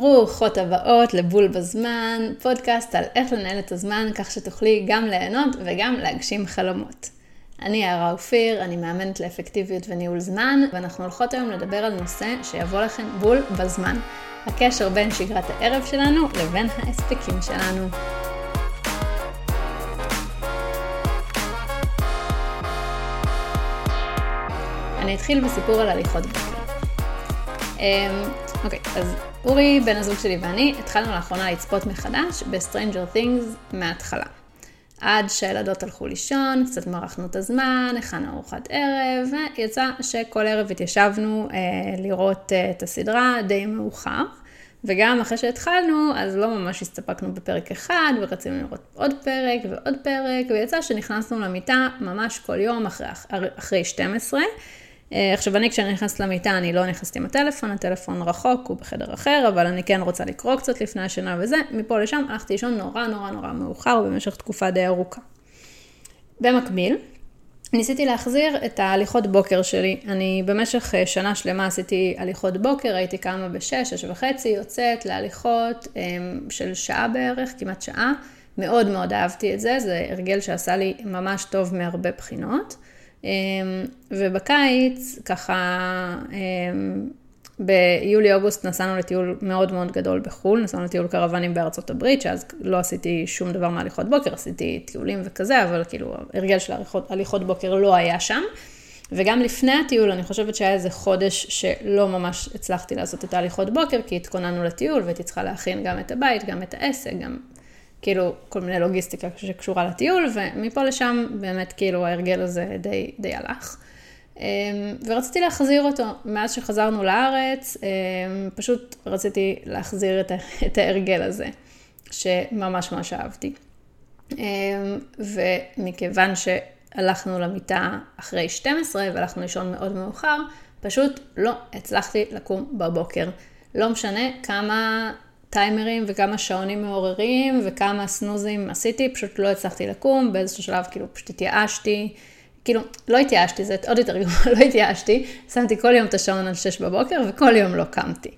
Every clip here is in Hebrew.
ברוכות הבאות לבול בזמן, פודקאסט על איך לנהל את הזמן כך שתוכלי גם ליהנות וגם להגשים חלומות. אני יערה אופיר, אני מאמנת לאפקטיביות וניהול זמן, ואנחנו הולכות היום לדבר על נושא שיבוא לכם בול בזמן, הקשר בין שגרת הערב שלנו לבין ההספקים שלנו. אני אתחיל בסיפור על הליכות בוקר. אוקיי, okay, אז אורי, בן הזוג שלי ואני, התחלנו לאחרונה לצפות מחדש ב-Stranger Things מההתחלה. עד שהילדות הלכו לישון, קצת מרחנו את הזמן, הכנו ארוחת ערב, ויצא שכל ערב התיישבנו אה, לראות אה, את הסדרה די מאוחר. וגם אחרי שהתחלנו, אז לא ממש הסתפקנו בפרק אחד, ורצינו לראות עוד פרק ועוד פרק, ויצא שנכנסנו למיטה ממש כל יום אחרי, אחרי 12. אה, עכשיו, אני כשאני נכנסת למיטה, אני לא נכנסת עם הטלפון, הטלפון רחוק, הוא בחדר אחר, אבל אני כן רוצה לקרוא קצת לפני השינה וזה, מפה לשם הלכתי לישון נורא נורא נורא מאוחר, במשך תקופה די ארוכה. במקביל, ניסיתי להחזיר את ההליכות בוקר שלי. אני במשך אה, שנה שלמה עשיתי הליכות בוקר, הייתי קמה בשש, שש וחצי, יוצאת להליכות אה, של שעה בערך, כמעט שעה. מאוד מאוד אהבתי את זה, זה הרגל שעשה לי ממש טוב מהרבה בחינות. אמ, ובקיץ, ככה, אמ, ביולי-אוגוסט נסענו לטיול מאוד מאוד גדול בחו"ל, נסענו לטיול קרוונים בארצות הברית, שאז לא עשיתי שום דבר מהליכות בוקר, עשיתי טיולים וכזה, אבל כאילו, הרגל של הליכות, הליכות בוקר לא היה שם. וגם לפני הטיול, אני חושבת שהיה איזה חודש שלא ממש הצלחתי לעשות את ההליכות בוקר, כי התכוננו לטיול והייתי צריכה להכין גם את הבית, גם את העסק, גם כאילו כל מיני לוגיסטיקה שקשורה לטיול, ומפה לשם באמת כאילו ההרגל הזה די, די הלך. אמ, ורציתי להחזיר אותו. מאז שחזרנו לארץ, אמ, פשוט רציתי להחזיר את, את ההרגל הזה, שממש ממש אהבתי. אמ, ומכיוון שהלכנו למיטה אחרי 12 והלכנו לישון מאוד מאוחר, פשוט לא הצלחתי לקום בבוקר. לא משנה כמה טיימרים וכמה שעונים מעוררים וכמה סנוזים עשיתי, פשוט לא הצלחתי לקום, באיזשהו שלב כאילו פשוט התייאשתי, כאילו לא התייאשתי, זה עוד יותר גרוע, לא התייאשתי, שמתי כל יום את השעון על 6 בבוקר וכל יום לא קמתי.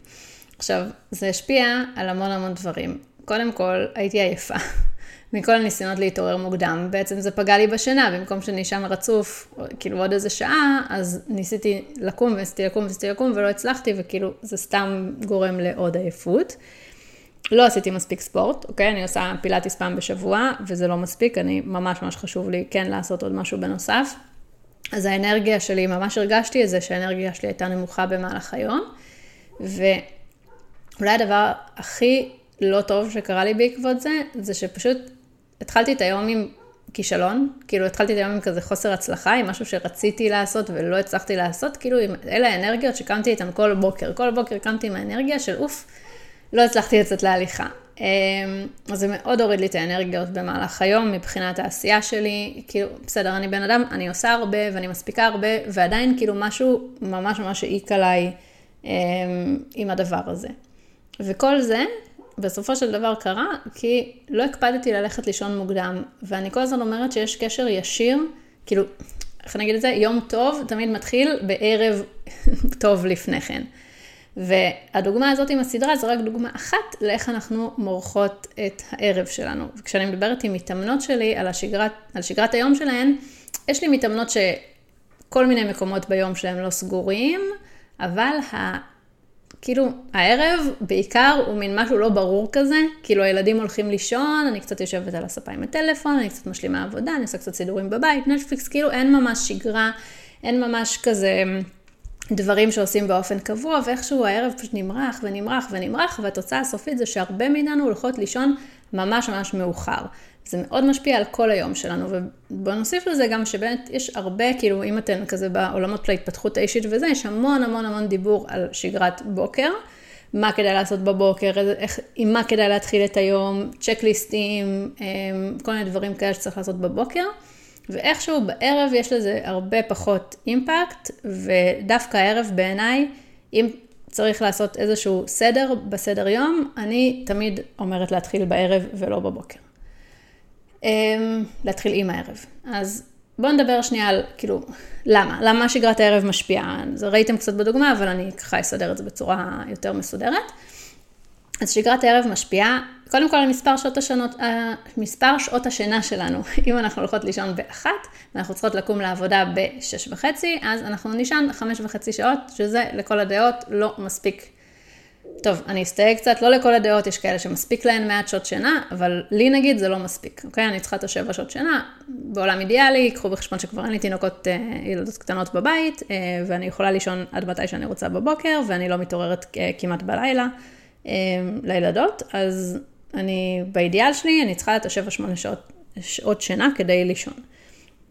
עכשיו, זה השפיע על המון המון דברים. קודם כל, הייתי עייפה. מכל הניסיונות להתעורר מוקדם, בעצם זה פגע לי בשינה, במקום שאני אשם רצוף, כאילו עוד איזה שעה, אז ניסיתי לקום וניסיתי לקום וניסיתי לקום ולא הצלחתי, וכאילו זה סתם גורם לעוד עייפות. לא עשיתי מספיק ספורט, אוקיי? אני עושה פילאטיס פעם בשבוע, וזה לא מספיק, אני ממש ממש חשוב לי כן לעשות עוד משהו בנוסף. אז האנרגיה שלי, ממש הרגשתי את זה שהאנרגיה שלי הייתה נמוכה במהלך היום. ואולי הדבר הכי לא טוב שקרה לי בעקבות זה, זה שפשוט התחלתי את היום עם כישלון, כאילו התחלתי את היום עם כזה חוסר הצלחה, עם משהו שרציתי לעשות ולא הצלחתי לעשות, כאילו אלה האנרגיות שקמתי איתן כל בוקר. כל בוקר קמתי עם האנרגיה של אוף. לא הצלחתי לצאת להליכה. אמ, אז זה מאוד הוריד לי את האנרגיות במהלך היום מבחינת העשייה שלי. כאילו, בסדר, אני בן אדם, אני עושה הרבה ואני מספיקה הרבה, ועדיין כאילו משהו ממש ממש העיק עליי אמ, עם הדבר הזה. וכל זה, בסופו של דבר קרה, כי לא הקפדתי ללכת לישון מוקדם, ואני כל הזמן אומרת שיש קשר ישיר, כאילו, איך אני אגיד את זה? יום טוב תמיד מתחיל בערב טוב לפני כן. והדוגמה הזאת עם הסדרה זה רק דוגמה אחת לאיך אנחנו מורחות את הערב שלנו. וכשאני מדברת עם מתאמנות שלי על, השגרת, על שגרת היום שלהן, יש לי מתאמנות שכל מיני מקומות ביום שלהם לא סגורים, אבל ה... כאילו, הערב בעיקר הוא מין משהו לא ברור כזה, כאילו הילדים הולכים לישון, אני קצת יושבת על הספה עם הטלפון, אני קצת משלימה עבודה, אני עושה קצת סידורים בבית, נטפליקס, כאילו אין ממש שגרה, אין ממש כזה... דברים שעושים באופן קבוע, ואיכשהו הערב פשוט נמרח ונמרח ונמרח, והתוצאה הסופית זה שהרבה מאיתנו הולכות לישון ממש ממש מאוחר. זה מאוד משפיע על כל היום שלנו, ובואו נוסיף לזה גם שבאמת יש הרבה, כאילו אם אתן כזה בעולמות של ההתפתחות האישית וזה, יש המון המון המון דיבור על שגרת בוקר, מה כדאי לעשות בבוקר, איך, עם מה כדאי להתחיל את היום, צ'קליסטים, אמ, כל מיני דברים כאלה שצריך לעשות בבוקר. ואיכשהו בערב יש לזה הרבה פחות אימפקט, ודווקא הערב בעיניי, אם צריך לעשות איזשהו סדר בסדר יום, אני תמיד אומרת להתחיל בערב ולא בבוקר. אמ, להתחיל עם הערב. אז בואו נדבר שנייה על, כאילו, למה? למה שגרת הערב משפיעה? ראיתם קצת בדוגמה, אבל אני ככה אסדר את זה בצורה יותר מסודרת. אז שגרת הערב משפיעה קודם כל על מספר שעות, השונות, אה, מספר שעות השינה שלנו. אם אנחנו הולכות לישון באחת, ואנחנו צריכות לקום לעבודה בשש וחצי, אז אנחנו נישן חמש וחצי שעות, שזה לכל הדעות לא מספיק. טוב, אני אסתייג קצת, לא לכל הדעות, יש כאלה שמספיק להן מעט שעות שינה, אבל לי נגיד זה לא מספיק, אוקיי? אני צריכה את השבע שעות שינה, בעולם אידיאלי, קחו בחשבון שכבר אין לי תינוקות, אה, ילדות קטנות בבית, אה, ואני יכולה לישון עד מתי שאני רוצה בבוקר, ואני לא מתעוררת כמעט בלילה לילדות, אז אני, באידיאל שלי, אני צריכה את השבע-שמונה שעות, שעות שינה כדי לישון.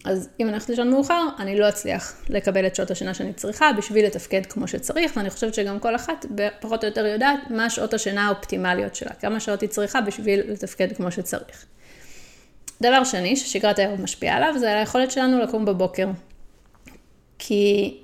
אז אם אני הולכת לישון מאוחר, אני לא אצליח לקבל את שעות השינה שאני צריכה בשביל לתפקד כמו שצריך, ואני חושבת שגם כל אחת פחות או יותר יודעת מה שעות השינה האופטימליות שלה, כמה שעות היא צריכה בשביל לתפקד כמו שצריך. דבר שני, ששגרת הערב משפיעה עליו, זה על היכולת שלנו לקום בבוקר. כי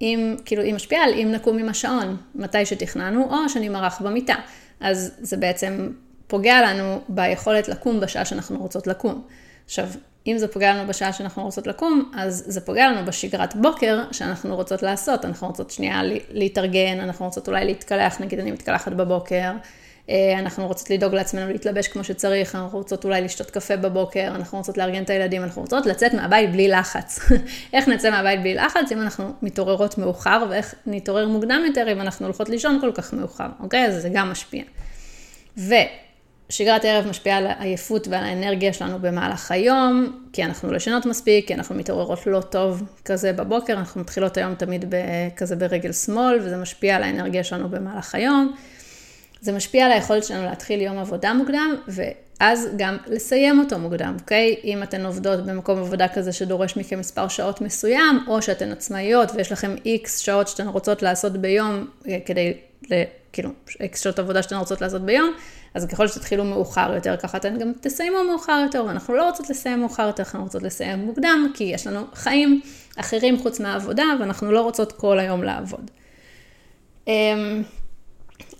אם, כאילו, היא משפיעה על אם נקום עם השעון, מתי שתכננו, או שאני מרח במיטה. אז זה בעצם פוגע לנו ביכולת לקום בשעה שאנחנו רוצות לקום. עכשיו, אם זה פוגע לנו בשעה שאנחנו רוצות לקום, אז זה פוגע לנו בשגרת בוקר שאנחנו רוצות לעשות. אנחנו רוצות שנייה להתארגן, אנחנו רוצות אולי להתקלח, נגיד אני מתקלחת בבוקר, אנחנו רוצות לדאוג לעצמנו להתלבש כמו שצריך, אנחנו רוצות אולי לשתות קפה בבוקר, אנחנו רוצות לארגן את הילדים, אנחנו רוצות לצאת מהבית בלי לחץ. איך נצא מהבית בלי לחץ אם אנחנו מתעוררות מאוחר, ואיך נתעורר מוקדם יותר אם אנחנו הולכות לישון כל כך מאוחר, אוקיי? אז זה גם משפיע. ושגרת ערב משפיעה על העייפות ועל האנרגיה שלנו במהלך היום, כי אנחנו לא ישנות מספיק, כי אנחנו מתעוררות לא טוב כזה בבוקר, אנחנו מתחילות היום תמיד כזה ברגל שמאל, וזה משפיע על האנרגיה שלנו במהלך היום. זה משפיע על היכולת שלנו להתחיל יום עבודה מוקדם, ואז גם לסיים אותו מוקדם, אוקיי? אם אתן עובדות במקום עבודה כזה שדורש מכם מספר שעות מסוים, או שאתן עצמאיות ויש לכם איקס שעות שאתן רוצות לעשות ביום, אה, כדי, כאילו, איקס שעות עבודה שאתן רוצות לעשות ביום, אז ככל שתתחילו מאוחר יותר, ככה אתן גם תסיימו מאוחר יותר, ואנחנו לא רוצות לסיים מאוחר יותר, אנחנו רוצות לסיים מוקדם, כי יש לנו חיים אחרים חוץ מהעבודה, ואנחנו לא רוצות כל היום לעבוד.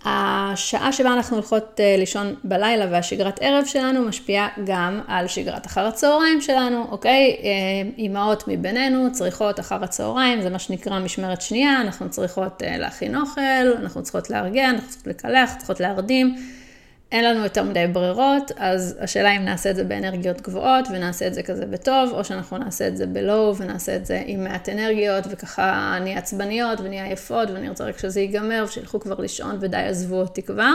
השעה שבה אנחנו הולכות אה, לישון בלילה והשגרת ערב שלנו משפיעה גם על שגרת אחר הצהריים שלנו, אוקיי? אה, אימהות מבינינו צריכות אחר הצהריים, זה מה שנקרא משמרת שנייה, אנחנו צריכות אה, להכין אוכל, אנחנו צריכות לארגן, אנחנו צריכות לקלח, צריכות להרדים. אין לנו יותר מדי ברירות, אז השאלה אם נעשה את זה באנרגיות גבוהות ונעשה את זה כזה בטוב, או שאנחנו נעשה את זה בלואו ונעשה את זה עם מעט אנרגיות, וככה נהיה עצבניות ונהיה עייפות ואני רוצה רק שזה ייגמר ושילכו כבר לישון ודי עזבו אותי כבר.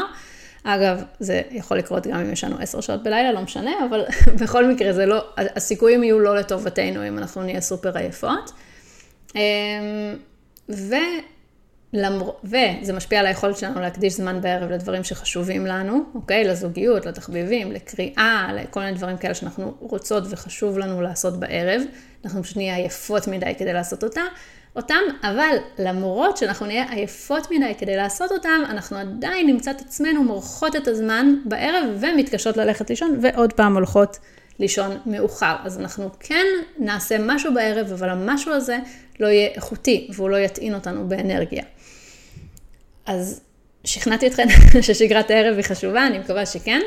אגב, זה יכול לקרות גם אם יש לנו עשר שעות בלילה, לא משנה, אבל בכל מקרה זה לא, הסיכויים יהיו לא לטובתנו אם אנחנו נהיה סופר עייפות. אמ, ו... למר... וזה משפיע על היכולת שלנו להקדיש זמן בערב לדברים שחשובים לנו, אוקיי? לזוגיות, לתחביבים, לקריאה, לכל מיני דברים כאלה שאנחנו רוצות וחשוב לנו לעשות בערב. אנחנו פשוט נהיה עייפות מדי כדי לעשות אותה, אותם, אבל למרות שאנחנו נהיה עייפות מדי כדי לעשות אותם, אנחנו עדיין נמצא את עצמנו מורחות את הזמן בערב ומתקשות ללכת לישון, ועוד פעם הולכות לישון מאוחר. אז אנחנו כן נעשה משהו בערב, אבל המשהו הזה לא יהיה איכותי, והוא לא יטעין אותנו באנרגיה. אז שכנעתי אתכם ששגרת הערב היא חשובה, אני מקווה שכן.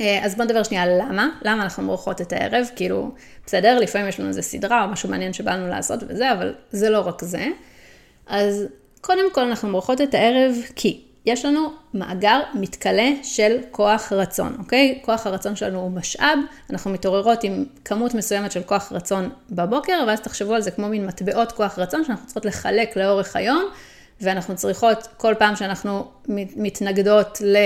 אה, אז בואו נדבר שנייה על למה, למה אנחנו מורחות את הערב, כאילו, בסדר, לפעמים יש לנו איזה סדרה או משהו מעניין שבא לנו לעשות וזה, אבל זה לא רק זה. אז קודם כל אנחנו מורחות את הערב כי יש לנו מאגר מתכלה של כוח רצון, אוקיי? כוח הרצון שלנו הוא משאב, אנחנו מתעוררות עם כמות מסוימת של כוח רצון בבוקר, ואז תחשבו על זה כמו מין מטבעות כוח רצון שאנחנו צריכות לחלק לאורך היום. ואנחנו צריכות, כל פעם שאנחנו מתנגדות ל...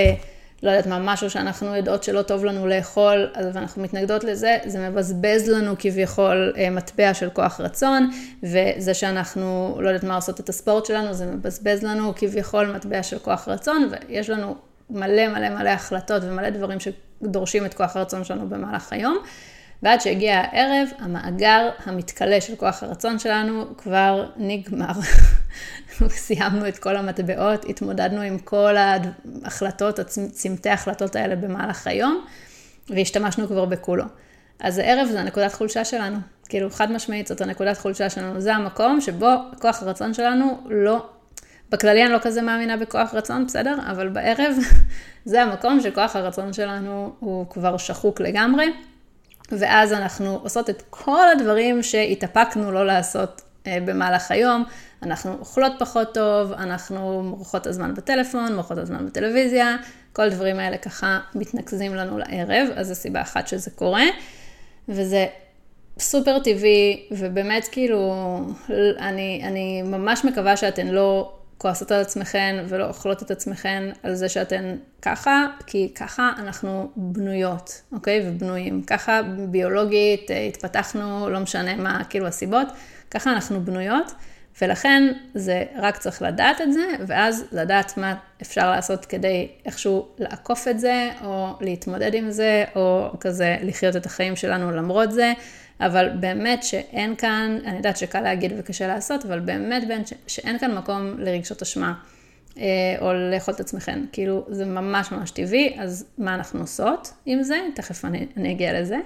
לא יודעת מה, משהו שאנחנו יודעות שלא טוב לנו לאכול, אז אנחנו מתנגדות לזה, זה מבזבז לנו כביכול אה, מטבע של כוח רצון, וזה שאנחנו, לא יודעת מה, עושות את הספורט שלנו, זה מבזבז לנו כביכול מטבע של כוח רצון, ויש לנו מלא מלא מלא החלטות ומלא דברים שדורשים את כוח הרצון שלנו במהלך היום. ועד שהגיע הערב, המאגר המתכלה של כוח הרצון שלנו כבר נגמר. סיימנו את כל המטבעות, התמודדנו עם כל ההחלטות, צמתי ההחלטות האלה במהלך היום, והשתמשנו כבר בכולו. אז הערב זה הנקודת חולשה שלנו. כאילו, חד משמעית, זאת הנקודת חולשה שלנו. זה המקום שבו כוח הרצון שלנו לא... בכללי אני לא כזה מאמינה בכוח רצון, בסדר? אבל בערב זה המקום שכוח הרצון שלנו הוא כבר שחוק לגמרי. ואז אנחנו עושות את כל הדברים שהתאפקנו לא לעשות במהלך היום. אנחנו אוכלות פחות טוב, אנחנו מורחות הזמן בטלפון, מורחות הזמן בטלוויזיה, כל הדברים האלה ככה מתנקזים לנו לערב, אז זו סיבה אחת שזה קורה, וזה סופר טבעי, ובאמת כאילו, אני, אני ממש מקווה שאתן לא כועסות על עצמכן ולא אוכלות את עצמכן על זה שאתן ככה, כי ככה אנחנו בנויות, אוקיי? ובנויים. ככה ביולוגית אה, התפתחנו, לא משנה מה כאילו הסיבות, ככה אנחנו בנויות, ולכן זה רק צריך לדעת את זה, ואז לדעת מה אפשר לעשות כדי איכשהו לעקוף את זה, או להתמודד עם זה, או כזה לחיות את החיים שלנו למרות זה. אבל באמת שאין כאן, אני יודעת שקל להגיד וקשה לעשות, אבל באמת באמת שאין כאן מקום לרגשות אשמה, אה, או לאכול את עצמכם. כאילו, זה ממש ממש טבעי, אז מה אנחנו עושות עם זה? תכף אני, אני אגיע לזה.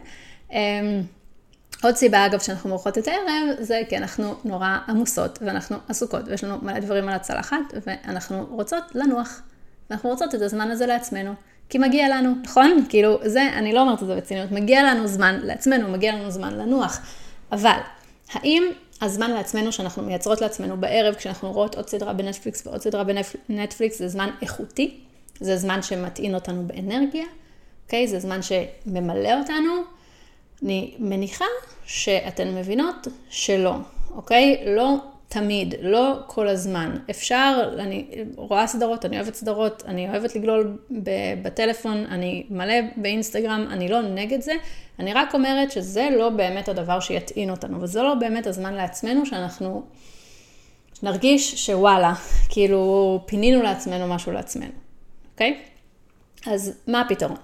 אמ, עוד סיבה, אגב, שאנחנו מורחות את הערב, זה כי אנחנו נורא עמוסות, ואנחנו עסוקות, ויש לנו מלא דברים על הצלחת, ואנחנו רוצות לנוח, ואנחנו רוצות את הזמן הזה לעצמנו. כי מגיע לנו, נכון? כאילו, זה, אני לא אומרת את זה בציניות, מגיע לנו זמן לעצמנו, מגיע לנו זמן לנוח. אבל, האם הזמן לעצמנו שאנחנו מייצרות לעצמנו בערב, כשאנחנו רואות עוד סדרה בנטפליקס ועוד סדרה בנטפליקס, זה זמן איכותי? זה זמן שמטעין אותנו באנרגיה? אוקיי? זה זמן שממלא אותנו? אני מניחה שאתן מבינות שלא, אוקיי? לא תמיד, לא כל הזמן. אפשר, אני רואה סדרות, אני אוהבת סדרות, אני אוהבת לגלול בטלפון, אני מלא באינסטגרם, אני לא נגד זה, אני רק אומרת שזה לא באמת הדבר שיטעין אותנו, וזה לא באמת הזמן לעצמנו שאנחנו נרגיש שוואלה, כאילו פינינו לעצמנו משהו לעצמנו, אוקיי? אז מה הפתרון?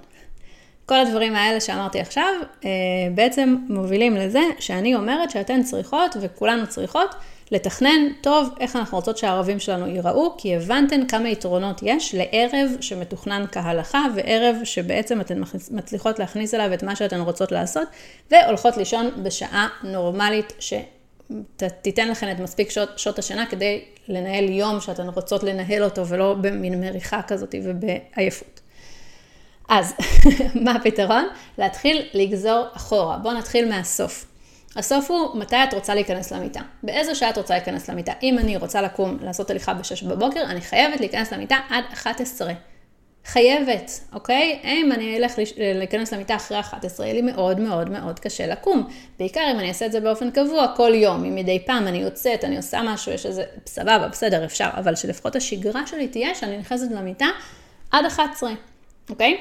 כל הדברים האלה שאמרתי עכשיו, אה, בעצם מובילים לזה שאני אומרת שאתן צריכות, וכולנו צריכות, לתכנן טוב איך אנחנו רוצות שהערבים שלנו ייראו, כי הבנתן כמה יתרונות יש לערב שמתוכנן כהלכה, וערב שבעצם אתן מצליחות להכניס אליו את מה שאתן רוצות לעשות, והולכות לישון בשעה נורמלית שתיתן לכן את מספיק שעות, שעות השינה כדי לנהל יום שאתן רוצות לנהל אותו, ולא במין מריחה כזאת ובעייפות. אז, מה הפתרון? להתחיל לגזור אחורה. בואו נתחיל מהסוף. הסוף הוא מתי את רוצה להיכנס למיטה. באיזו שעה את רוצה להיכנס למיטה. אם אני רוצה לקום, לעשות הליכה ב-6 בבוקר, אני חייבת להיכנס למיטה עד 11. חייבת, אוקיי? אם אני אלך להיכנס למיטה אחרי 11, יהיה לי מאוד מאוד מאוד קשה לקום. בעיקר אם אני אעשה את זה באופן קבוע, כל יום, אם מדי פעם אני יוצאת, אני עושה משהו, יש איזה, סבבה, בסדר, אפשר, אבל שלפחות השגרה שלי תהיה שאני נכנסת למיטה עד 11, אוקיי?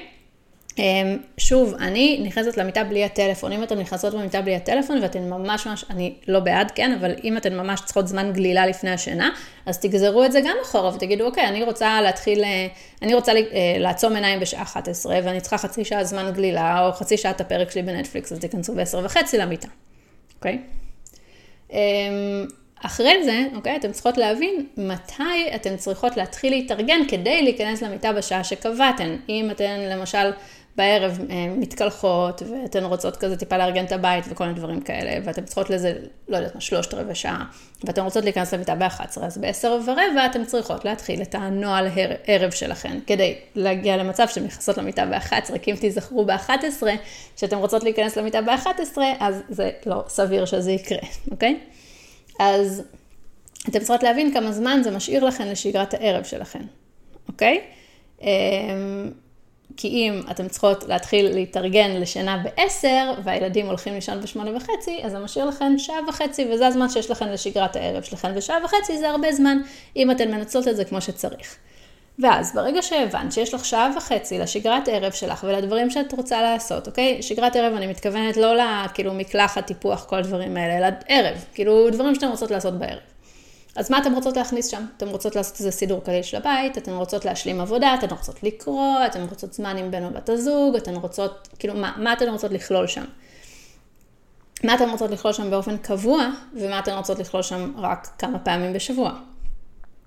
אמ, שוב, אני נכנסת למיטה בלי הטלפון. אם אתן נכנסות למיטה בלי הטלפון ואתן ממש ממש, אני לא בעד, כן, אבל אם אתן ממש צריכות זמן גלילה לפני השינה, אז תגזרו את זה גם אחורה ותגידו, אוקיי, אני רוצה להתחיל, אה, אני רוצה אה, לעצום עיניים בשעה 11 ואני צריכה חצי שעה זמן גלילה, או חצי שעה את הפרק שלי בנטפליקס, אז תיכנסו ב-10 וחצי למיטה, אוקיי? אמ, אחרי זה, אוקיי, אתן צריכות להבין מתי אתן צריכות להתחיל להתארגן כדי להיכנס למיטה בשעה שקבעתן. אם אתן למשל בערב אה, מתקלחות, ואתן רוצות כזה טיפה לארגן את הבית וכל מיני דברים כאלה, ואתן צריכות לזה, לא יודעת מה, שלושת רבעי שעה, ואתן רוצות להיכנס למיטה ב-11, אז ב-10 ורבע אתן צריכות להתחיל את הנוהל ערב שלכן, כדי להגיע למצב שאתן נכנסות למיטה ב-11, כי אם תיזכרו ב-11, שאתן רוצות להיכנס למיטה ב-11, אז זה לא סביר שזה יקרה, אוקיי? אז אתן צריכות להבין כמה זמן זה משאיר לכן לשגרת הערב שלכן, אוקיי? כי אם אתן צריכות להתחיל להתארגן לשינה ב-10, והילדים הולכים לישון ב-8 וחצי, אז זה משאיר לכם שעה וחצי, וזה הזמן שיש לכם לשגרת הערב שלכם, ושעה וחצי זה הרבה זמן, אם אתן מנצלות את זה כמו שצריך. ואז ברגע שהבנת שיש לך שעה וחצי לשגרת ערב שלך ולדברים שאת רוצה לעשות, אוקיי? שגרת ערב אני מתכוונת לא לכאילו מקלחת, טיפוח, כל הדברים האלה, אלא ערב, כאילו דברים שאתן רוצות לעשות בערב. אז מה אתן רוצות להכניס שם? אתן רוצות לעשות איזה סידור כללי של הבית, אתן רוצות להשלים עבודה, אתן רוצות לקרוא, אתן רוצות זמן עם בן או בת הזוג, אתן רוצות, כאילו, מה, מה אתן רוצות לכלול שם? מה אתן רוצות לכלול שם באופן קבוע, ומה אתן רוצות לכלול שם רק כמה פעמים בשבוע.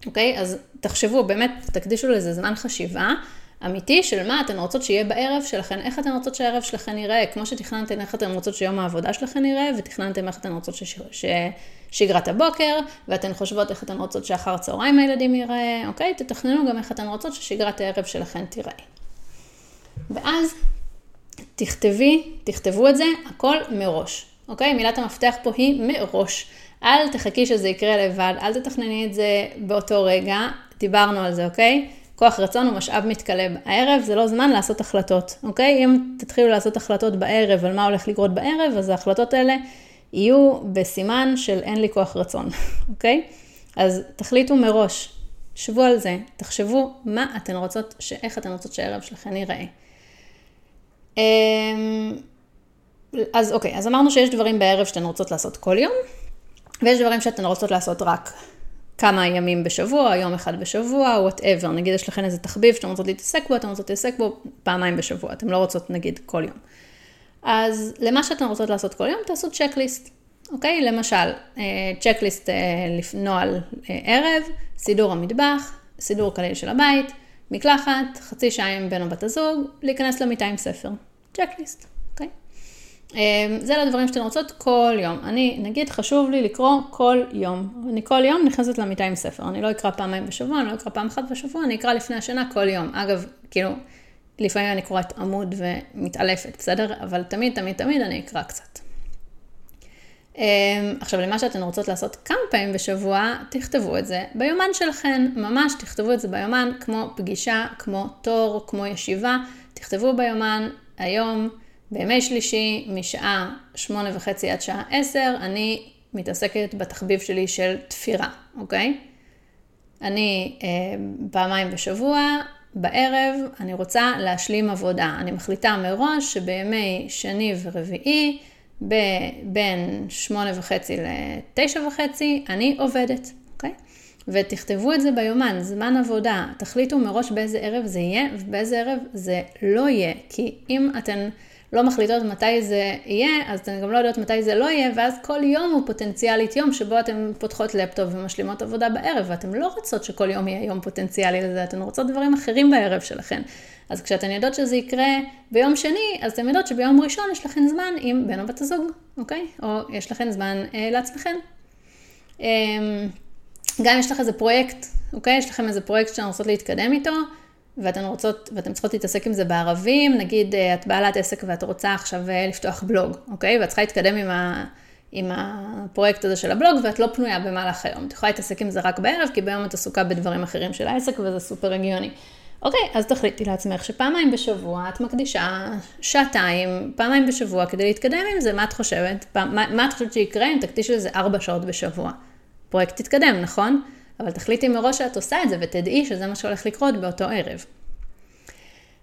אוקיי? אז תחשבו, באמת, תקדישו לזה זמן חשיבה. אמיתי של מה אתן רוצות שיהיה בערב שלכן, איך אתן רוצות שהערב שלכן ייראה, כמו שתכננתן איך אתן רוצות שיום העבודה שלכן ייראה, ותכננתם איך אתן רוצות ששגרת הבוקר, ואתן חושבות איך אתן רוצות שאחר צהריים הילדים ייראה, אוקיי? תתכננו גם איך אתן רוצות ששגרת הערב שלכן תיראה. ואז תכתבי, תכתבו את זה, הכל מראש, אוקיי? מילת המפתח פה היא מראש. אל תחכי שזה יקרה לבד, אל תתכנני את זה באותו רגע, דיברנו על זה, אוקיי? כוח רצון הוא משאב מתכלה בערב, זה לא זמן לעשות החלטות, אוקיי? אם תתחילו לעשות החלטות בערב על מה הולך לקרות בערב, אז ההחלטות האלה יהיו בסימן של אין לי כוח רצון, אוקיי? אז תחליטו מראש, שבו על זה, תחשבו מה אתן רוצות, איך אתן רוצות שהערב שלכן ייראה. אמ, אז אוקיי, אז אמרנו שיש דברים בערב שאתן רוצות לעשות כל יום, ויש דברים שאתן רוצות לעשות רק כמה ימים בשבוע, יום אחד בשבוע, whatever. נגיד יש לכם איזה תחביב שאתם רוצות להתעסק בו, אתן רוצות להתעסק בו פעמיים בשבוע, אתן לא רוצות נגיד כל יום. אז למה שאתן רוצות לעשות כל יום, תעשו checklist, אוקיי? למשל, צ'קליסט אה, אה, נוהל אה, ערב, סידור המטבח, סידור כליל של הבית, מקלחת, חצי שעה עם בן או בת הזוג, להיכנס למיטה עם ספר. צ'קליסט. אמ, זה לדברים שאתן רוצות כל יום. אני, נגיד, חשוב לי לקרוא כל יום. אני כל יום נכנסת למיטה עם ספר. אני לא אקרא פעמיים בשבוע, אני לא אקרא פעם אחת בשבוע, אני אקרא לפני השינה כל יום. אגב, כאילו, לפעמים אני קוראת עמוד ומתעלפת, בסדר? אבל תמיד, תמיד, תמיד אני אקרא קצת. אמ, עכשיו, למה שאתן רוצות לעשות כמה פעמים בשבוע, תכתבו את זה ביומן שלכן. ממש תכתבו את זה ביומן, כמו פגישה, כמו תור, כמו ישיבה. תכתבו ביומן, היום. בימי שלישי, משעה שמונה וחצי עד שעה עשר, אני מתעסקת בתחביב שלי של תפירה, אוקיי? אני אה, פעמיים בשבוע, בערב, אני רוצה להשלים עבודה. אני מחליטה מראש שבימי שני ורביעי, בין שמונה וחצי לתשע וחצי, אני עובדת? ותכתבו את זה ביומן, זמן עבודה. תחליטו מראש באיזה ערב זה יהיה ובאיזה ערב זה לא יהיה. כי אם אתן... לא מחליטות מתי זה יהיה, אז אתן גם לא יודעות מתי זה לא יהיה, ואז כל יום הוא פוטנציאלית יום שבו אתן פותחות לפטופ ומשלימות עבודה בערב, ואתן לא רוצות שכל יום יהיה יום פוטנציאלי לזה, אתן רוצות דברים אחרים בערב שלכן. אז כשאתן יודעות שזה יקרה ביום שני, אז אתן יודעות שביום ראשון יש לכן זמן עם בן או בת הזוג, אוקיי? או יש לכן זמן אה, לעצמכן. אה, גם יש לך איזה פרויקט, אוקיי? יש לכם איזה פרויקט שאתן רוצות להתקדם איתו. ואתן רוצות, ואתן צריכות להתעסק עם זה בערבים, נגיד אה, את בעלת עסק ואת רוצה עכשיו אה, לפתוח בלוג, אוקיי? ואת צריכה להתקדם עם, ה, עם הפרויקט הזה של הבלוג, ואת לא פנויה במהלך היום. את יכולה להתעסק עם זה רק בערב, כי ביום את עסוקה בדברים אחרים של העסק, וזה סופר הגיוני. אוקיי, אז תחליטי לעצמך שפעמיים בשבוע את מקדישה שעתיים, פעמיים בשבוע כדי להתקדם עם זה, מה את חושבת? פעם, מה, מה את חושבת שיקרה אם תקדישי לזה ארבע שעות בשבוע? פרויקט יתקדם, נכון? אבל תחליטי מראש שאת עושה את זה ותדעי שזה מה שהולך לקרות באותו ערב.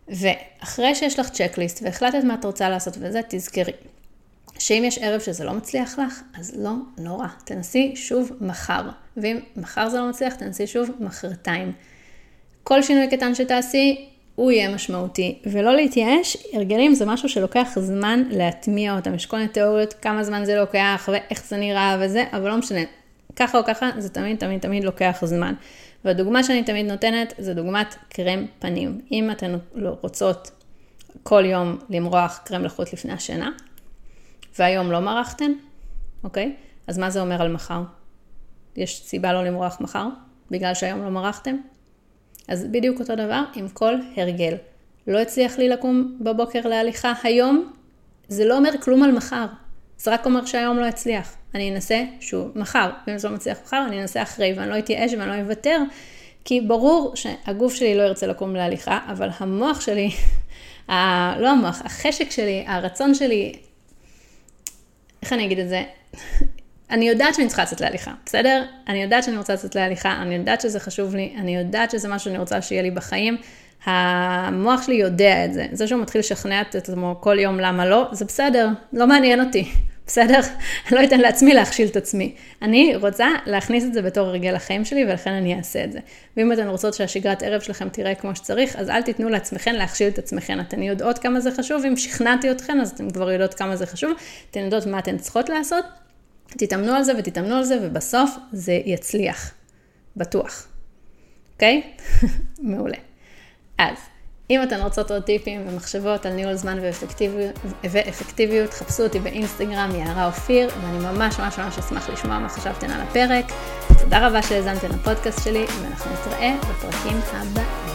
ואחרי שיש לך צ'קליסט והחלטת מה את רוצה לעשות וזה, תזכרי שאם יש ערב שזה לא מצליח לך, אז לא נורא. תנסי שוב מחר. ואם מחר זה לא מצליח, תנסי שוב מחרתיים. כל שינוי קטן שתעשי, הוא יהיה משמעותי. ולא להתייאש, הרגלים זה משהו שלוקח זמן להטמיע אותם. יש כל מיני תיאוריות, כמה זמן זה לוקח ואיך זה נראה וזה, אבל לא משנה. ככה או ככה, זה תמיד תמיד תמיד לוקח זמן. והדוגמה שאני תמיד נותנת זה דוגמת קרם פנים. אם אתן לא רוצות כל יום למרוח קרם לחוט לפני השינה, והיום לא מרחתן, אוקיי? אז מה זה אומר על מחר? יש סיבה לא למרוח מחר? בגלל שהיום לא מרחתם? אז בדיוק אותו דבר עם כל הרגל. לא הצליח לי לקום בבוקר להליכה היום, זה לא אומר כלום על מחר. זה רק אומר שהיום לא הצליח. אני אנסה שוב מחר, ואם זה לא מצליח מחר, אני אנסה אחרי, ואני לא אתייאש ואני לא אוותר, כי ברור שהגוף שלי לא ירצה לקום להליכה, אבל המוח שלי, ה... לא המוח, החשק שלי, הרצון שלי, איך אני אגיד את זה? אני יודעת שאני צריכה לצאת להליכה, בסדר? אני יודעת שאני רוצה לצאת להליכה, אני יודעת שזה חשוב לי, אני יודעת שזה משהו שאני רוצה שיהיה לי בחיים. המוח שלי יודע את זה. זה שהוא מתחיל לשכנע את עצמו כל יום למה לא, זה בסדר, לא מעניין אותי. בסדר? אני לא אתן לעצמי להכשיל את עצמי. אני רוצה להכניס את זה בתור הרגל לחיים שלי, ולכן אני אעשה את זה. ואם אתן רוצות שהשגרת ערב שלכם תראה כמו שצריך, אז אל תיתנו לעצמכם להכשיל את עצמכם. אתן יודעות כמה זה חשוב, אם שכנעתי אתכן, אז אתן כבר יודעות כמה זה חשוב. אתן יודעות מה אתן צריכות לעשות, תתאמנו על זה ותתאמנו על זה, ובסוף זה יצליח. בטוח. אוקיי? Okay? מעולה. אז, אם אתן רוצות עוד טיפים ומחשבות על ניהול זמן ואפקטיביות, ואפקטיביות חפשו אותי באינסטגרם, יערה אופיר, ואני ממש ממש ממש אשמח לשמוע מה חשבתן על הפרק. תודה רבה שהאזנתן לפודקאסט שלי, ואנחנו נתראה בפרקים הבאים.